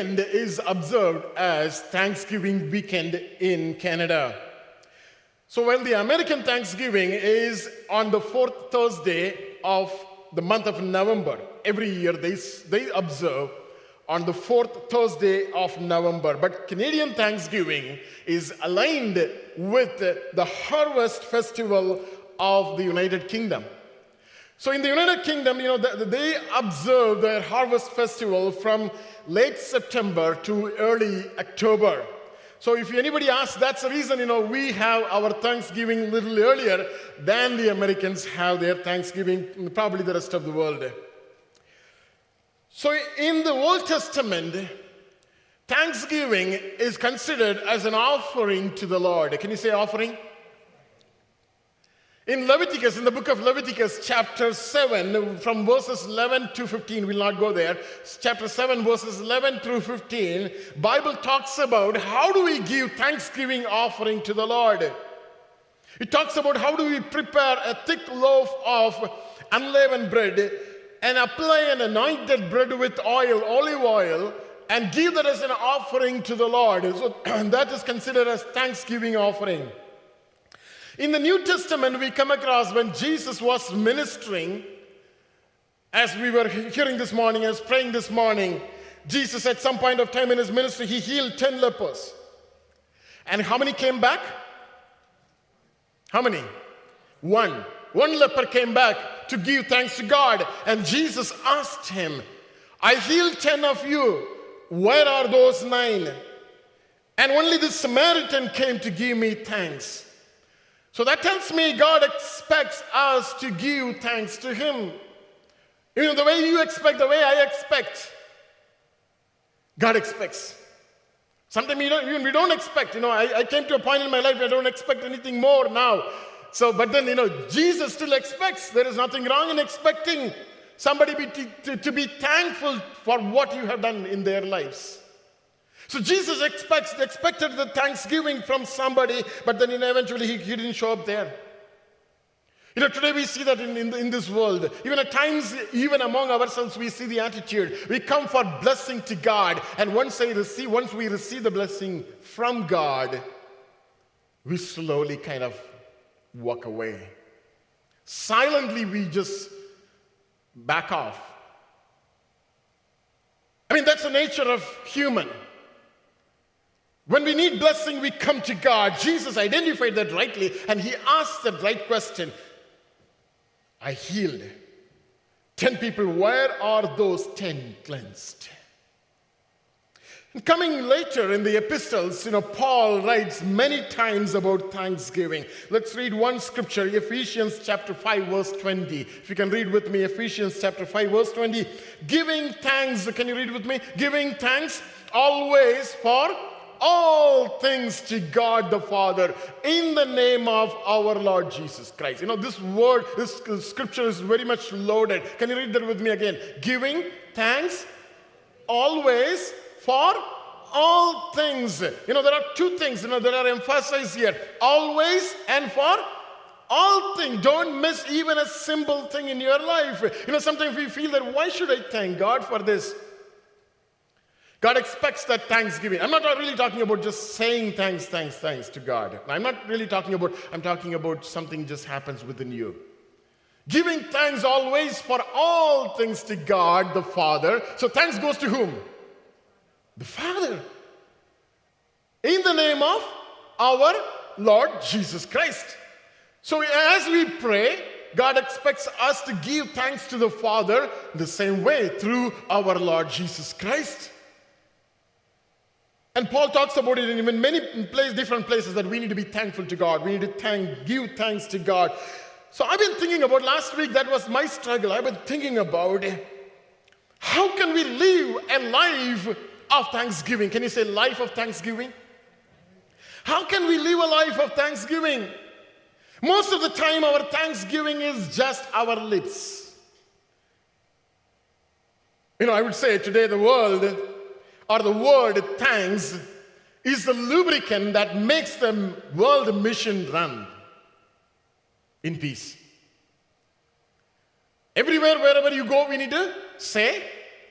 Weekend is observed as Thanksgiving weekend in Canada. So, while the American Thanksgiving is on the fourth Thursday of the month of November, every year they, they observe on the fourth Thursday of November. But Canadian Thanksgiving is aligned with the Harvest Festival of the United Kingdom. So in the United Kingdom, you know, they observe their harvest festival from late September to early October. So if anybody asks, that's the reason, you know, we have our Thanksgiving a little earlier than the Americans have their Thanksgiving, probably the rest of the world. So in the Old Testament, Thanksgiving is considered as an offering to the Lord. Can you say offering? In Leviticus, in the book of Leviticus, chapter 7, from verses 11 to 15, we'll not go there. Chapter 7, verses 11 through 15, Bible talks about how do we give thanksgiving offering to the Lord. It talks about how do we prepare a thick loaf of unleavened bread and apply an anointed bread with oil, olive oil, and give that as an offering to the Lord. So that is considered as thanksgiving offering. In the New Testament, we come across when Jesus was ministering, as we were hearing this morning, as praying this morning, Jesus at some point of time in his ministry, he healed 10 lepers. And how many came back? How many? One. One leper came back to give thanks to God. And Jesus asked him, I healed 10 of you. Where are those nine? And only the Samaritan came to give me thanks. So that tells me God expects us to give thanks to Him. You know, the way you expect, the way I expect, God expects. Sometimes we don't, we don't expect. You know, I, I came to a point in my life where I don't expect anything more now. So, but then, you know, Jesus still expects. There is nothing wrong in expecting somebody be, to, to, to be thankful for what you have done in their lives. So Jesus expects, expected the thanksgiving from somebody, but then you know, eventually he, he didn't show up there. You know, today we see that in, in, in this world. Even at times, even among ourselves, we see the attitude. We come for blessing to God, and once, I receive, once we receive the blessing from God, we slowly kind of walk away. Silently, we just back off. I mean, that's the nature of human. When we need blessing, we come to God. Jesus identified that rightly, and he asked the right question I healed 10 people. Where are those 10 cleansed? Coming later in the epistles, you know, Paul writes many times about thanksgiving. Let's read one scripture, Ephesians chapter 5, verse 20. If you can read with me, Ephesians chapter 5, verse 20. Giving thanks, can you read with me? Giving thanks always for all things to God the Father in the name of our Lord Jesus Christ. You know, this word, this scripture is very much loaded. Can you read that with me again? Giving thanks always for all things. You know, there are two things, you know, that are emphasized here always and for all things. Don't miss even a simple thing in your life. You know, sometimes we feel that why should I thank God for this? God expects that thanksgiving. I'm not really talking about just saying thanks, thanks, thanks to God. I'm not really talking about, I'm talking about something just happens within you. Giving thanks always for all things to God the Father. So thanks goes to whom? The Father. In the name of our Lord Jesus Christ. So as we pray, God expects us to give thanks to the Father the same way through our Lord Jesus Christ. And Paul talks about it in many place, different places that we need to be thankful to God. We need to thank, give thanks to God. So I've been thinking about last week, that was my struggle. I've been thinking about how can we live a life of thanksgiving? Can you say life of thanksgiving? How can we live a life of thanksgiving? Most of the time, our thanksgiving is just our lips. You know, I would say today the world or the word thanks is the lubricant that makes the world mission run in peace. Everywhere, wherever you go, we need to say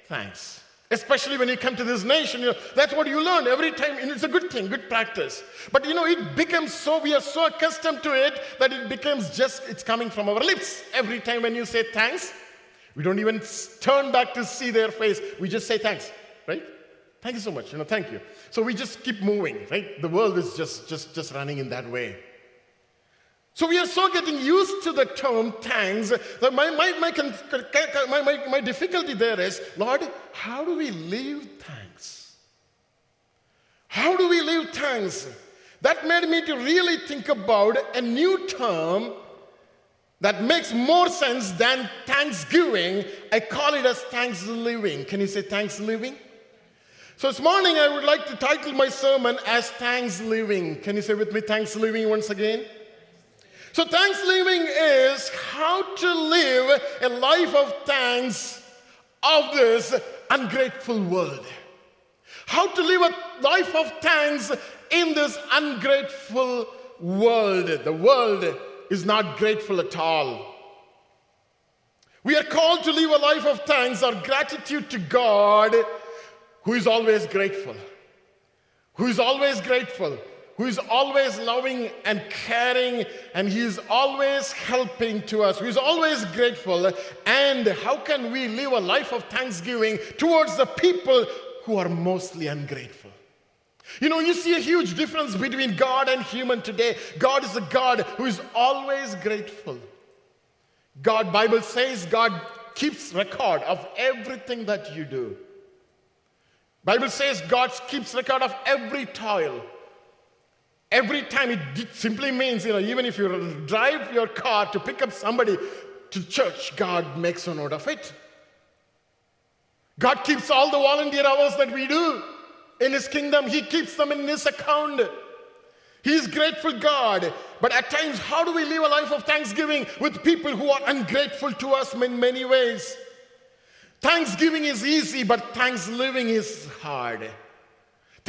thanks. Especially when you come to this nation, you know, that's what you learn every time. And it's a good thing, good practice. But you know, it becomes so, we are so accustomed to it that it becomes just, it's coming from our lips. Every time when you say thanks, we don't even turn back to see their face. We just say thanks, right? Thank you so much. You know, thank you. So we just keep moving, right? The world is just, just, just running in that way. So we are so getting used to the term thanks that my, my, my, my, my, my difficulty there is, Lord, how do we live thanks? How do we live thanks? That made me to really think about a new term that makes more sense than thanksgiving. I call it as thanks living. Can you say thanks living? So this morning I would like to title my sermon as thanks living. Can you say with me thanks living once again? So, thanksgiving is how to live a life of thanks of this ungrateful world. How to live a life of thanks in this ungrateful world. The world is not grateful at all. We are called to live a life of thanks or gratitude to God, who is always grateful. Who is always grateful who is always loving and caring, and He is always helping to us, who is always grateful. And how can we live a life of thanksgiving towards the people who are mostly ungrateful? You know, you see a huge difference between God and human today. God is a God who is always grateful. God, Bible says, God keeps record of everything that you do. Bible says God keeps record of every toil. Every time it simply means, you know, even if you drive your car to pick up somebody to church, God makes a note of it. God keeps all the volunteer hours that we do in His kingdom, He keeps them in His account. He's grateful God. But at times, how do we live a life of thanksgiving with people who are ungrateful to us in many ways? Thanksgiving is easy, but thanksgiving is hard.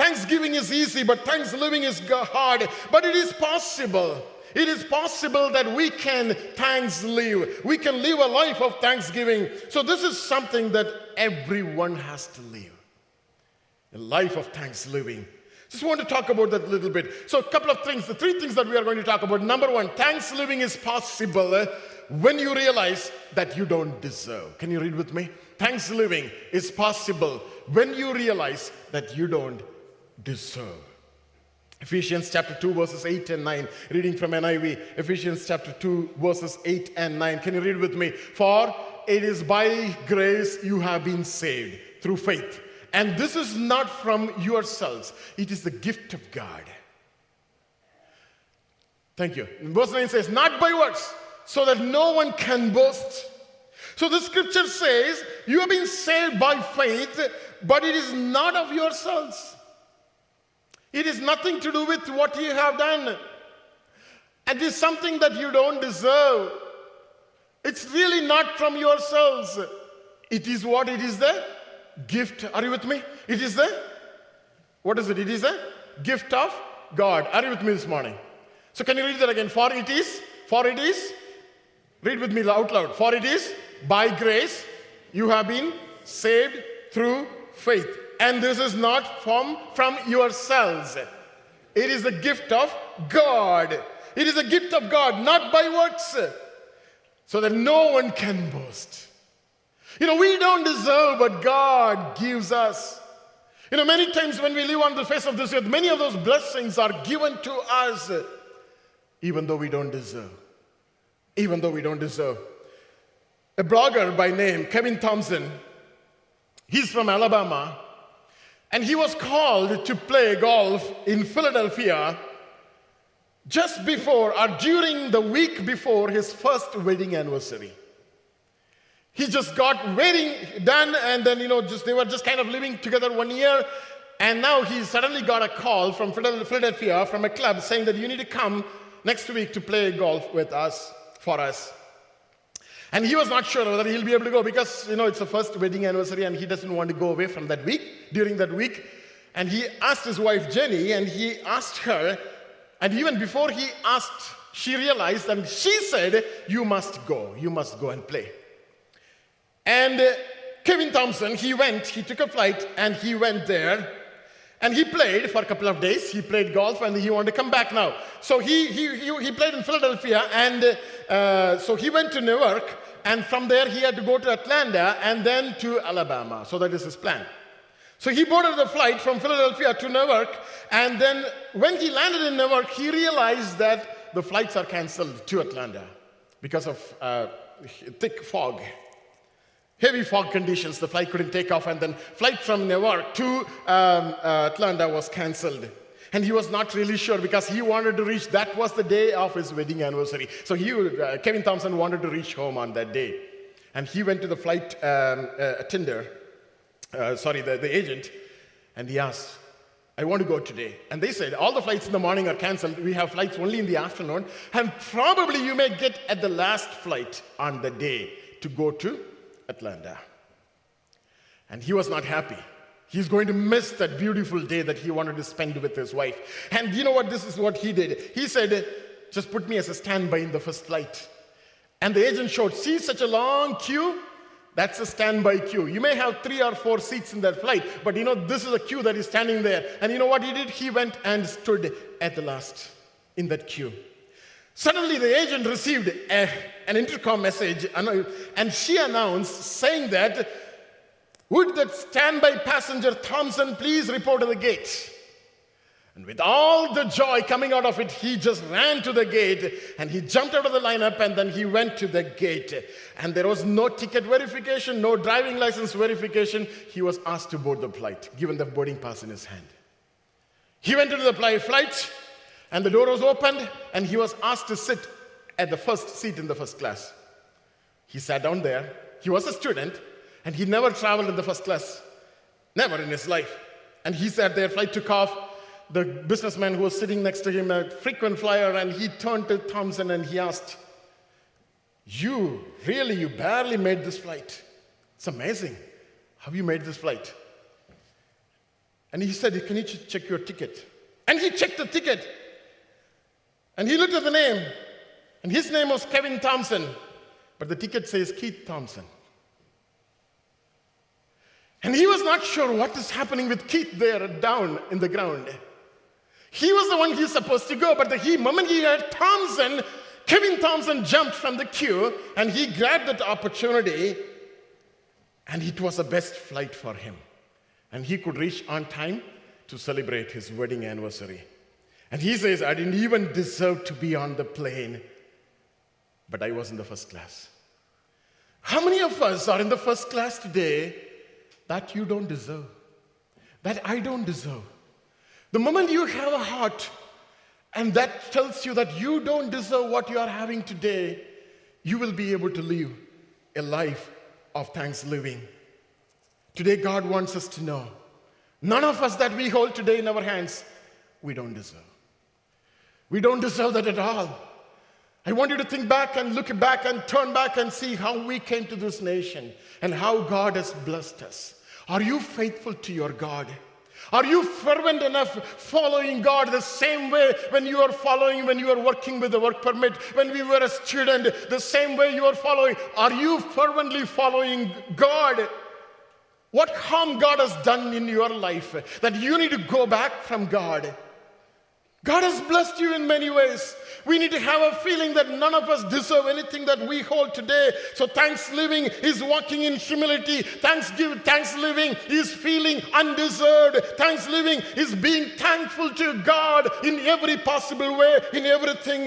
Thanksgiving is easy, but thanksgiving is hard. But it is possible. It is possible that we can thanks live. We can live a life of thanksgiving. So this is something that everyone has to live. A life of thanksgiving. Just want to talk about that a little bit. So a couple of things, the three things that we are going to talk about. Number one, thanksgiving is possible when you realize that you don't deserve. Can you read with me? Thanksgiving is possible when you realize that you don't deserve. Ephesians chapter 2, verses 8 and 9, reading from NIV. Ephesians chapter 2, verses 8 and 9. Can you read with me? For it is by grace you have been saved through faith. And this is not from yourselves, it is the gift of God. Thank you. verse 9 says, Not by works, so that no one can boast. So the scripture says, You have been saved by faith, but it is not of yourselves. It is nothing to do with what you have done. And It is something that you don't deserve. It's really not from yourselves. It is what it is the gift. Are you with me? It is the what is it? It is the gift of God. Are you with me this morning? So can you read that again? For it is, for it is, read with me out loud. For it is by grace you have been saved through faith. And this is not from, from yourselves. It is a gift of God. It is a gift of God, not by works, so that no one can boast. You know, we don't deserve what God gives us. You know, many times when we live on the face of this earth, many of those blessings are given to us, even though we don't deserve. Even though we don't deserve. A blogger by name, Kevin Thompson, he's from Alabama. And he was called to play golf in Philadelphia just before or during the week before his first wedding anniversary. He just got wedding done, and then, you know, just they were just kind of living together one year. And now he suddenly got a call from Philadelphia from a club saying that you need to come next week to play golf with us, for us. And he was not sure whether he'll be able to go because, you know, it's the first wedding anniversary and he doesn't want to go away from that week, during that week. And he asked his wife Jenny, and he asked her, and even before he asked, she realized, and she said, You must go, you must go and play. And uh, Kevin Thompson, he went, he took a flight, and he went there. And he played for a couple of days. He played golf and he wanted to come back now. So he, he, he, he played in Philadelphia and uh, so he went to Newark and from there he had to go to Atlanta and then to Alabama. So that is his plan. So he boarded the flight from Philadelphia to Newark and then when he landed in Newark, he realized that the flights are canceled to Atlanta because of uh, thick fog heavy fog conditions. The flight couldn't take off, and then flight from Newark to um, uh, Atlanta was canceled. And he was not really sure because he wanted to reach. That was the day of his wedding anniversary. So he, uh, Kevin Thompson, wanted to reach home on that day, and he went to the flight um, uh, attender, uh, sorry, the, the agent, and he asked, I want to go today. And they said, All the flights in the morning are canceled. We have flights only in the afternoon. And probably you may get at the last flight on the day to go to Atlanta. And he was not happy. He's going to miss that beautiful day that he wanted to spend with his wife. And you know what? This is what he did. He said, Just put me as a standby in the first flight. And the agent showed, See such a long queue? That's a standby queue. You may have three or four seats in that flight, but you know, this is a queue that is standing there. And you know what he did? He went and stood at the last in that queue. Suddenly, the agent received a, an intercom message, and she announced saying that, Would that standby passenger Thompson please report to the gate? And with all the joy coming out of it, he just ran to the gate and he jumped out of the lineup and then he went to the gate. And there was no ticket verification, no driving license verification. He was asked to board the flight, given the boarding pass in his hand. He went into the flight, and the door was opened, and he was asked to sit at the first seat in the first class. He sat down there. He was a student, and he never traveled in the first class, never in his life. And he sat there, flight took off. The businessman who was sitting next to him, a frequent flyer, and he turned to Thompson and he asked, You, really, you barely made this flight. It's amazing. Have you made this flight? And he said, Can you check your ticket? And he checked the ticket. And he looked at the name, and his name was Kevin Thompson, but the ticket says Keith Thompson. And he was not sure what is happening with Keith there down in the ground. He was the one he's supposed to go, but the he, moment he heard Thompson, Kevin Thompson jumped from the queue and he grabbed that opportunity, and it was the best flight for him. And he could reach on time to celebrate his wedding anniversary. And he says, I didn't even deserve to be on the plane, but I was in the first class. How many of us are in the first class today that you don't deserve? That I don't deserve? The moment you have a heart and that tells you that you don't deserve what you are having today, you will be able to live a life of thanksgiving. Today, God wants us to know none of us that we hold today in our hands, we don't deserve. We don't deserve that at all. I want you to think back and look back and turn back and see how we came to this nation and how God has blessed us. Are you faithful to your God? Are you fervent enough following God the same way when you are following, when you are working with the work permit, when we were a student, the same way you are following? Are you fervently following God? What harm God has done in your life that you need to go back from God? God has blessed you in many ways. We need to have a feeling that none of us deserve anything that we hold today. So thanks living is walking in humility. Thanks give, thanks living is feeling undeserved. Thanks living is being thankful to God in every possible way, in everything.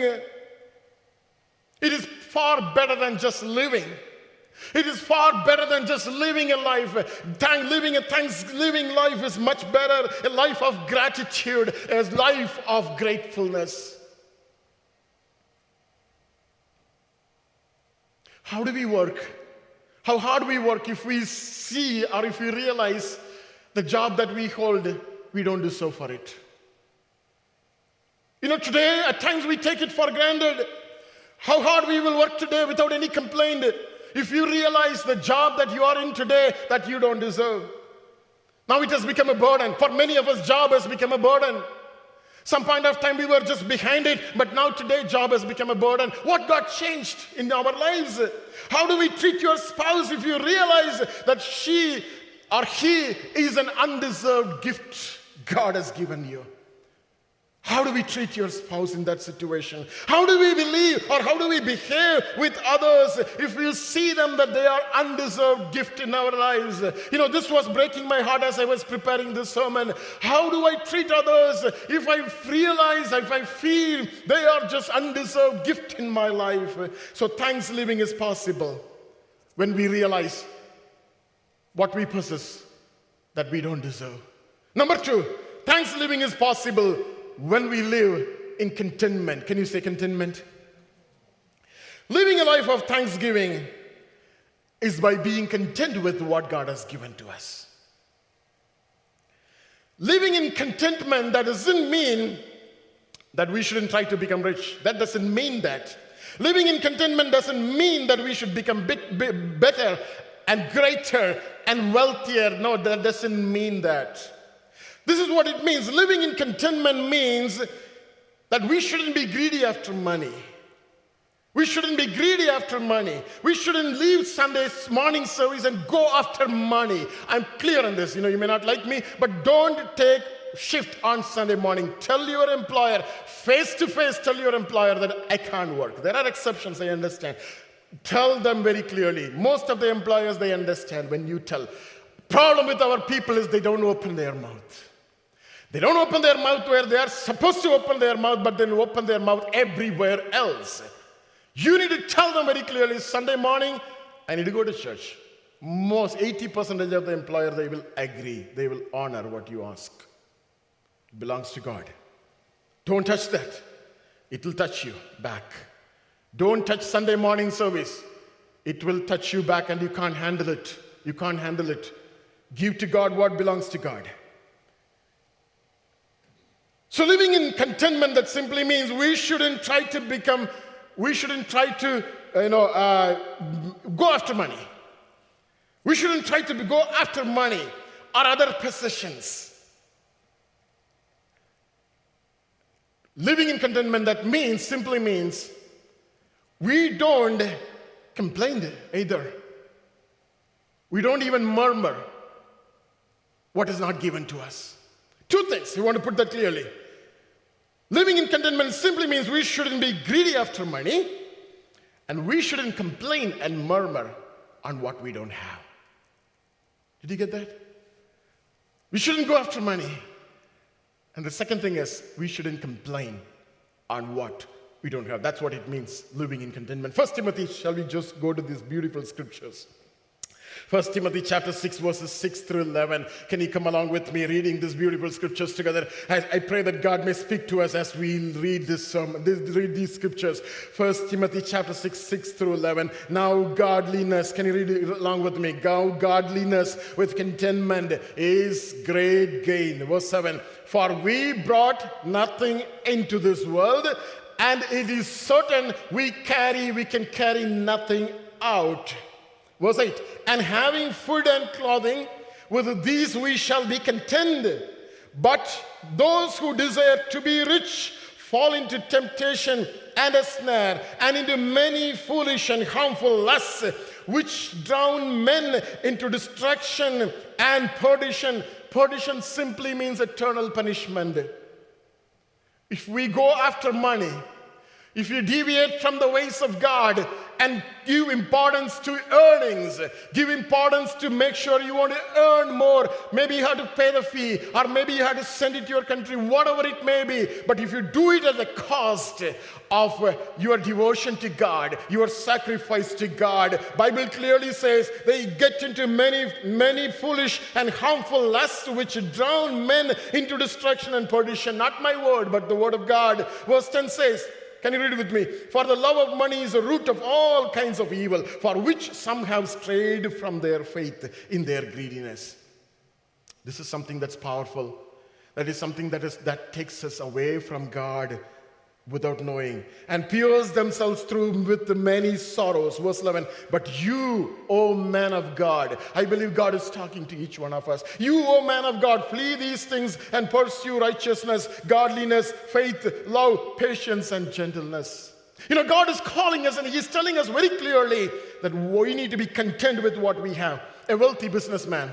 It is far better than just living. It is far better than just living a life. Thank, living a thanksgiving life is much better. A life of gratitude, a life of gratefulness. How do we work? How hard we work if we see or if we realize the job that we hold, we don't deserve for it. You know, today at times we take it for granted. How hard we will work today without any complaint if you realize the job that you are in today that you don't deserve. Now it has become a burden. For many of us, job has become a burden. Some point of time we were just behind it, but now today job has become a burden. What got changed in our lives? How do we treat your spouse if you realize that she or he is an undeserved gift God has given you? How do we treat your spouse in that situation? How do we believe or how do we behave with others if we see them that they are undeserved gift in our lives? You know, this was breaking my heart as I was preparing this sermon. How do I treat others if I realize, if I feel they are just undeserved gift in my life? So thanks living is possible when we realize what we possess that we don't deserve. Number two, thanks living is possible when we live in contentment. Can you say contentment? Living a life of thanksgiving is by being content with what God has given to us. Living in contentment, that doesn't mean that we shouldn't try to become rich. That doesn't mean that. Living in contentment doesn't mean that we should become bit, bit better and greater and wealthier. No, that doesn't mean that. This is what it means. Living in contentment means that we shouldn't be greedy after money. We shouldn't be greedy after money. We shouldn't leave Sunday's morning service and go after money. I'm clear on this. You know, you may not like me, but don't take shift on Sunday morning. Tell your employer, face to face, tell your employer that I can't work. There are exceptions, I understand. Tell them very clearly. Most of the employers, they understand when you tell. Problem with our people is they don't open their mouth. They don't open their mouth where they are supposed to open their mouth, but then open their mouth everywhere else. You need to tell them very clearly Sunday morning, I need to go to church. Most 80% of the employer, they will agree. They will honor what you ask. It belongs to God. Don't touch that. It will touch you back. Don't touch Sunday morning service. It will touch you back and you can't handle it. You can't handle it. Give to God what belongs to God. So, living in contentment, that simply means we shouldn't try to become, we shouldn't try to, you know, uh, go after money. We shouldn't try to go after money or other possessions. Living in contentment, that means, simply means, we don't complain either. We don't even murmur what is not given to us. Two things, we want to put that clearly. Living in contentment simply means we shouldn't be greedy after money and we shouldn't complain and murmur on what we don't have. Did you get that? We shouldn't go after money. And the second thing is, we shouldn't complain on what we don't have. That's what it means, living in contentment. First Timothy, shall we just go to these beautiful scriptures? First Timothy chapter 6, verses 6 through 11. Can you come along with me reading these beautiful scriptures together? I, I pray that God may speak to us as we read this sermon, this, read these scriptures. First Timothy chapter 6, 6 through 11. Now godliness, can you read along with me? Now godliness with contentment is great gain. Verse 7. For we brought nothing into this world, and it is certain we carry, we can carry nothing out. Verse 8 And having food and clothing, with these we shall be contented. But those who desire to be rich fall into temptation and a snare, and into many foolish and harmful lusts, which drown men into destruction and perdition. Perdition simply means eternal punishment. If we go after money, if you deviate from the ways of God and give importance to earnings, give importance to make sure you want to earn more, maybe you have to pay the fee, or maybe you have to send it to your country, whatever it may be. But if you do it at the cost of your devotion to God, your sacrifice to God, Bible clearly says they get into many, many foolish and harmful lusts which drown men into destruction and perdition. Not my word, but the word of God. Verse 10 says, can you read it with me? For the love of money is the root of all kinds of evil, for which some have strayed from their faith in their greediness. This is something that's powerful. That is something that, is, that takes us away from God. Without knowing, and pierce themselves through with many sorrows. Verse 11. But you, O man of God, I believe God is talking to each one of us. You, O man of God, flee these things and pursue righteousness, godliness, faith, love, patience, and gentleness. You know, God is calling us and He's telling us very clearly that we need to be content with what we have. A wealthy businessman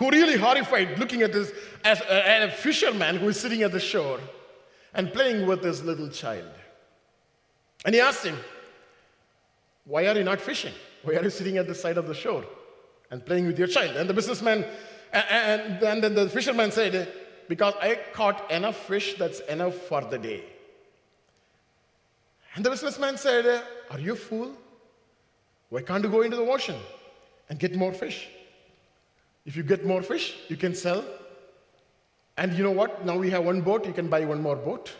who really horrified looking at this as a, a fisherman who is sitting at the shore and playing with his little child. And he asked him, Why are you not fishing? Why are you sitting at the side of the shore and playing with your child? And the businessman, and, and then the fisherman said, Because I caught enough fish that's enough for the day. And the businessman said, Are you a fool? Why can't you go into the ocean and get more fish? If you get more fish, you can sell and you know what? Now we have one boat, you can buy one more boat.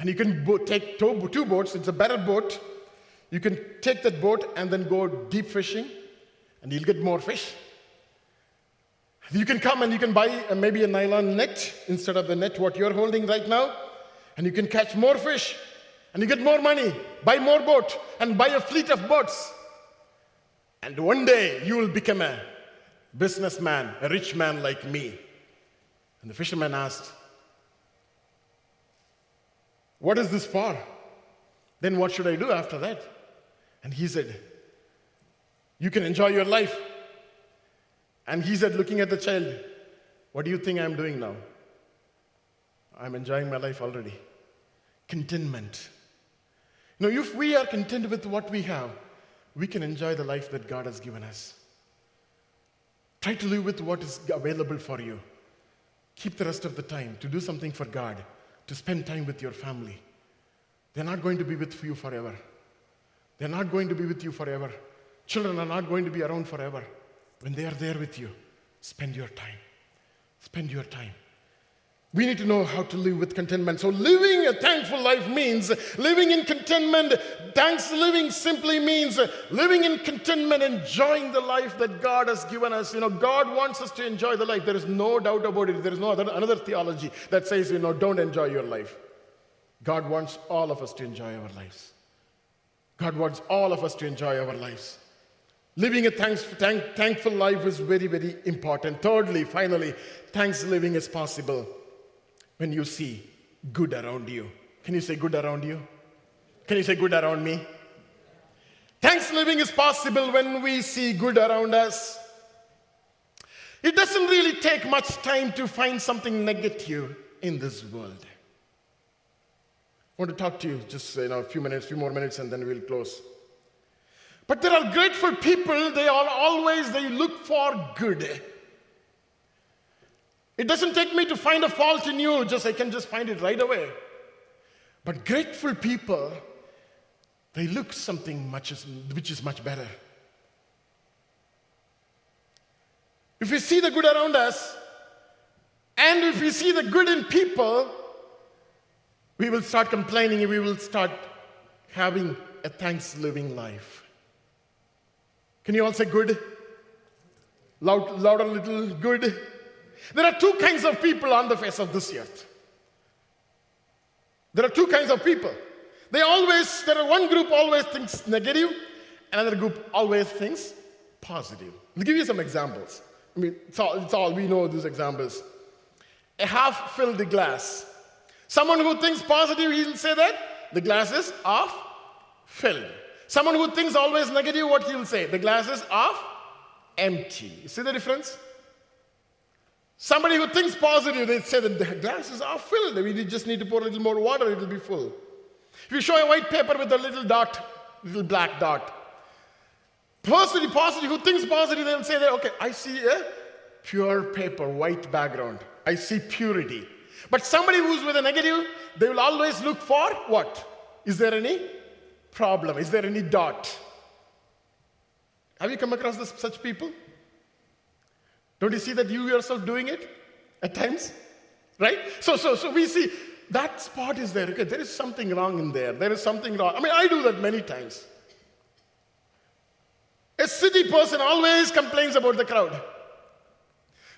And you can bo- take two, two boats, it's a better boat. You can take that boat and then go deep fishing, and you'll get more fish. You can come and you can buy a, maybe a nylon net instead of the net what you're holding right now, and you can catch more fish, and you get more money, buy more boat, and buy a fleet of boats. And one day you will become a businessman, a rich man like me. And the fisherman asked, What is this for? Then what should I do after that? And he said, You can enjoy your life. And he said, looking at the child, What do you think I'm doing now? I'm enjoying my life already. Contentment. You know, if we are content with what we have, we can enjoy the life that God has given us. Try to live with what is available for you. Keep the rest of the time to do something for God, to spend time with your family. They're not going to be with you forever. They're not going to be with you forever. Children are not going to be around forever. When they are there with you, spend your time. Spend your time. We need to know how to live with contentment. So, living a thankful life means living in contentment. Thanks living simply means living in contentment, enjoying the life that God has given us. You know, God wants us to enjoy the life. There is no doubt about it. There is no other, another theology that says, you know, don't enjoy your life. God wants all of us to enjoy our lives. God wants all of us to enjoy our lives. Living a thanks, thank, thankful life is very, very important. Thirdly, finally, thanks living is possible when you see good around you. Can you say good around you? Can you say good around me? Thanks living is possible when we see good around us. It doesn't really take much time to find something negative in this world. I want to talk to you just you know, a few minutes, few more minutes, and then we'll close. But there are grateful people, they are always, they look for good. It doesn't take me to find a fault in you, just I can just find it right away. But grateful people, they look something much which is much better. If we see the good around us, and if we see the good in people, we will start complaining, and we will start having a thanks living life. Can you all say good? Loud, louder, little good. There are two kinds of people on the face of this earth. There are two kinds of people. They always, there are one group always thinks negative, another group always thinks positive. I'll give you some examples. I mean, it's all, it's all we know these examples. A half filled glass. Someone who thinks positive, he'll say that the glass is half filled. Someone who thinks always negative, what he'll say? The glass is half empty. You see the difference? Somebody who thinks positive, they say that the glasses are filled. We just need to pour a little more water, it'll be full. If you show a white paper with a little dot, little black dot, personally positive, who thinks positive, they'll say that, okay, I see a pure paper, white background. I see purity. But somebody who's with a negative, they will always look for what? Is there any problem? Is there any dot? Have you come across this, such people? Don't you see that you yourself doing it at times? Right? So, so, so we see that spot is there. Okay, there is something wrong in there. There is something wrong. I mean, I do that many times. A city person always complains about the crowd.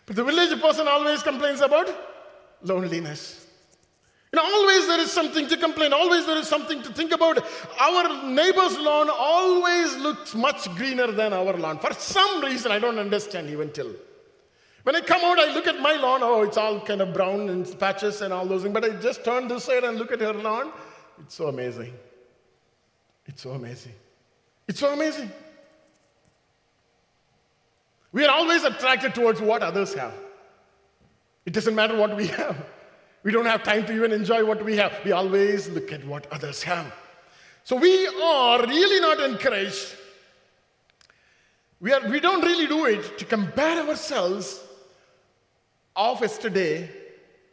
But the village person always complains about loneliness. You know, always there is something to complain. Always there is something to think about. Our neighbor's lawn always looks much greener than our lawn. For some reason, I don't understand even till. When I come out, I look at my lawn. Oh, it's all kind of brown and patches and all those things. But I just turn this side and look at her lawn. It's so amazing. It's so amazing. It's so amazing. We are always attracted towards what others have. It doesn't matter what we have. We don't have time to even enjoy what we have. We always look at what others have. So we are really not encouraged. We, are, we don't really do it to compare ourselves of yesterday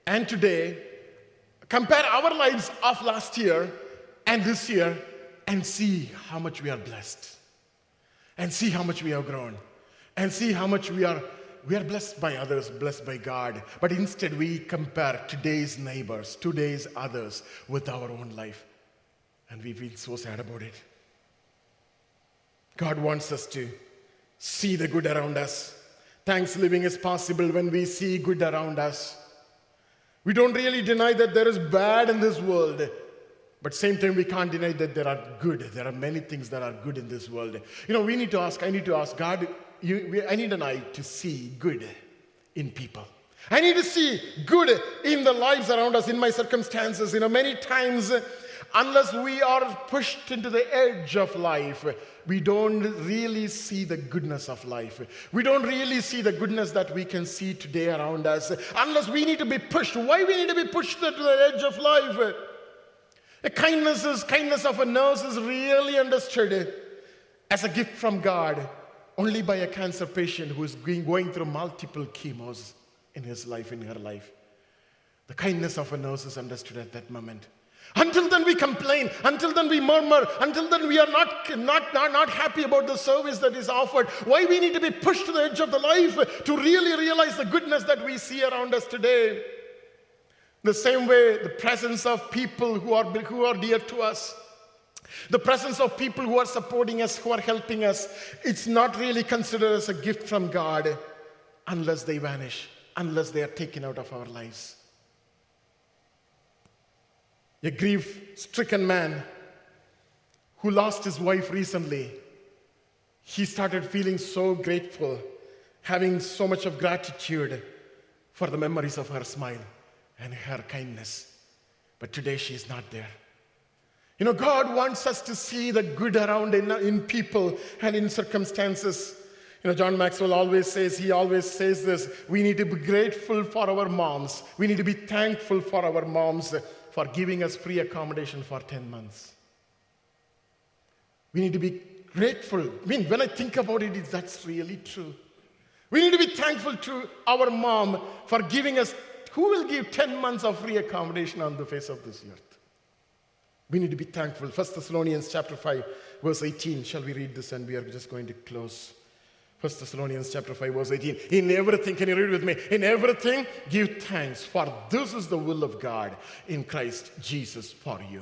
and today, compare our lives of last year and this year, and see how much we are blessed, and see how much we have grown, and see how much we are we are blessed by others, blessed by God, but instead we compare today's neighbors, today's others with our own life. And we feel so sad about it. God wants us to see the good around us. Thanks living is possible when we see good around us. We don't really deny that there is bad in this world, but same time we can't deny that there are good. There are many things that are good in this world. You know, we need to ask, I need to ask God, you, I need an eye to see good in people. I need to see good in the lives around us, in my circumstances. You know, many times, unless we are pushed into the edge of life, we don't really see the goodness of life. We don't really see the goodness that we can see today around us. Unless we need to be pushed. Why we need to be pushed to the edge of life? The kindness is kindness of a nurse is really understood as a gift from God only by a cancer patient who is going through multiple chemos in his life, in her life. The kindness of a nurse is understood at that moment. Until then, we complain. Until then, we murmur. Until then, we are not, not, not, not happy about the service that is offered. Why we need to be pushed to the edge of the life to really realize the goodness that we see around us today. The same way, the presence of people who are, who are dear to us the presence of people who are supporting us, who are helping us, it's not really considered as a gift from God unless they vanish, unless they are taken out of our lives. A grief stricken man who lost his wife recently, he started feeling so grateful, having so much of gratitude for the memories of her smile and her kindness. But today she is not there. You know, God wants us to see the good around in, in people and in circumstances. You know, John Maxwell always says, he always says this we need to be grateful for our moms. We need to be thankful for our moms for giving us free accommodation for 10 months. We need to be grateful. I mean, when I think about it, that's really true. We need to be thankful to our mom for giving us, who will give 10 months of free accommodation on the face of this earth? We need to be thankful. 1 Thessalonians chapter 5, verse 18. Shall we read this and we are just going to close? 1 Thessalonians chapter 5, verse 18. In everything, can you read with me? In everything, give thanks, for this is the will of God in Christ Jesus for you.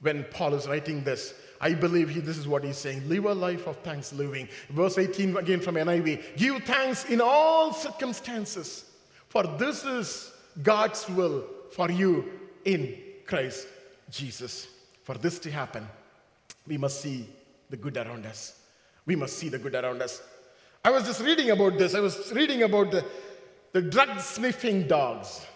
When Paul is writing this, I believe he, this is what he's saying. Live a life of thanksgiving. Verse 18 again from NIV. Give thanks in all circumstances, for this is God's will for you in Christ Jesus. For this to happen, we must see the good around us. We must see the good around us. I was just reading about this. I was reading about the, the drug sniffing dogs.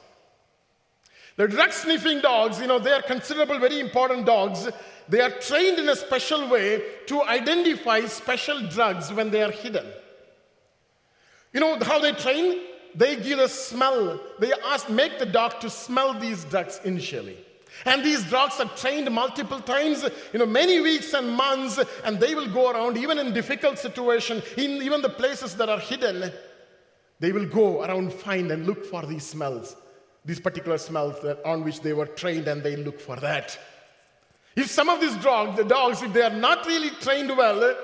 The drug sniffing dogs, you know, they are considerable, very important dogs. They are trained in a special way to identify special drugs when they are hidden. You know how they train? They give a smell. They ask, make the dog to smell these drugs initially. And these dogs are trained multiple times, you know, many weeks and months, and they will go around even in difficult situations, in even the places that are hidden. They will go around, find and look for these smells, these particular smells that, on which they were trained, and they look for that. If some of these dogs, the dogs, if they are not really trained well,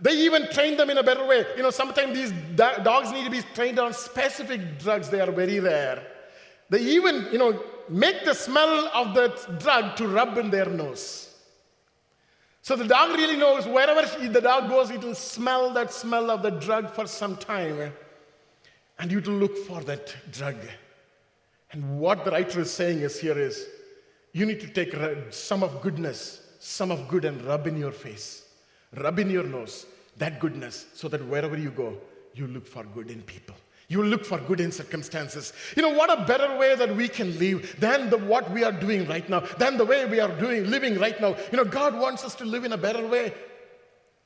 they even train them in a better way. You know, sometimes these dogs need to be trained on specific drugs. They are very rare. They even, you know, make the smell of that drug to rub in their nose. So the dog really knows wherever the dog goes, it will smell that smell of the drug for some time. And you to look for that drug. And what the writer is saying is here is You need to take some of goodness, some of good, and rub in your face, rub in your nose that goodness, so that wherever you go, you look for good in people. You look for good in circumstances. You know, what a better way that we can live than the, what we are doing right now, than the way we are doing, living right now. You know, God wants us to live in a better way.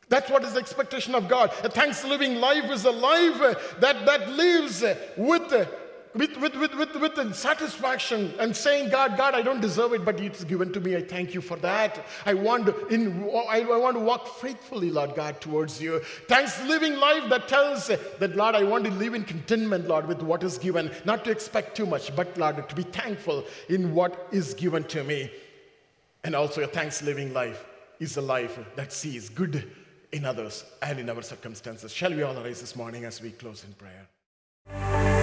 That's what is the expectation of God. A thanksgiving life is a life that, that lives with, with, with, with, with, with satisfaction and saying, God, God, I don't deserve it, but it's given to me. I thank you for that. I want to, in, I, I want to walk faithfully, Lord God, towards you. Thanks living life that tells that, Lord, I want to live in contentment, Lord, with what is given, not to expect too much, but, Lord, to be thankful in what is given to me. And also a thanks living life is a life that sees good in others and in our circumstances. Shall we all arise this morning as we close in prayer?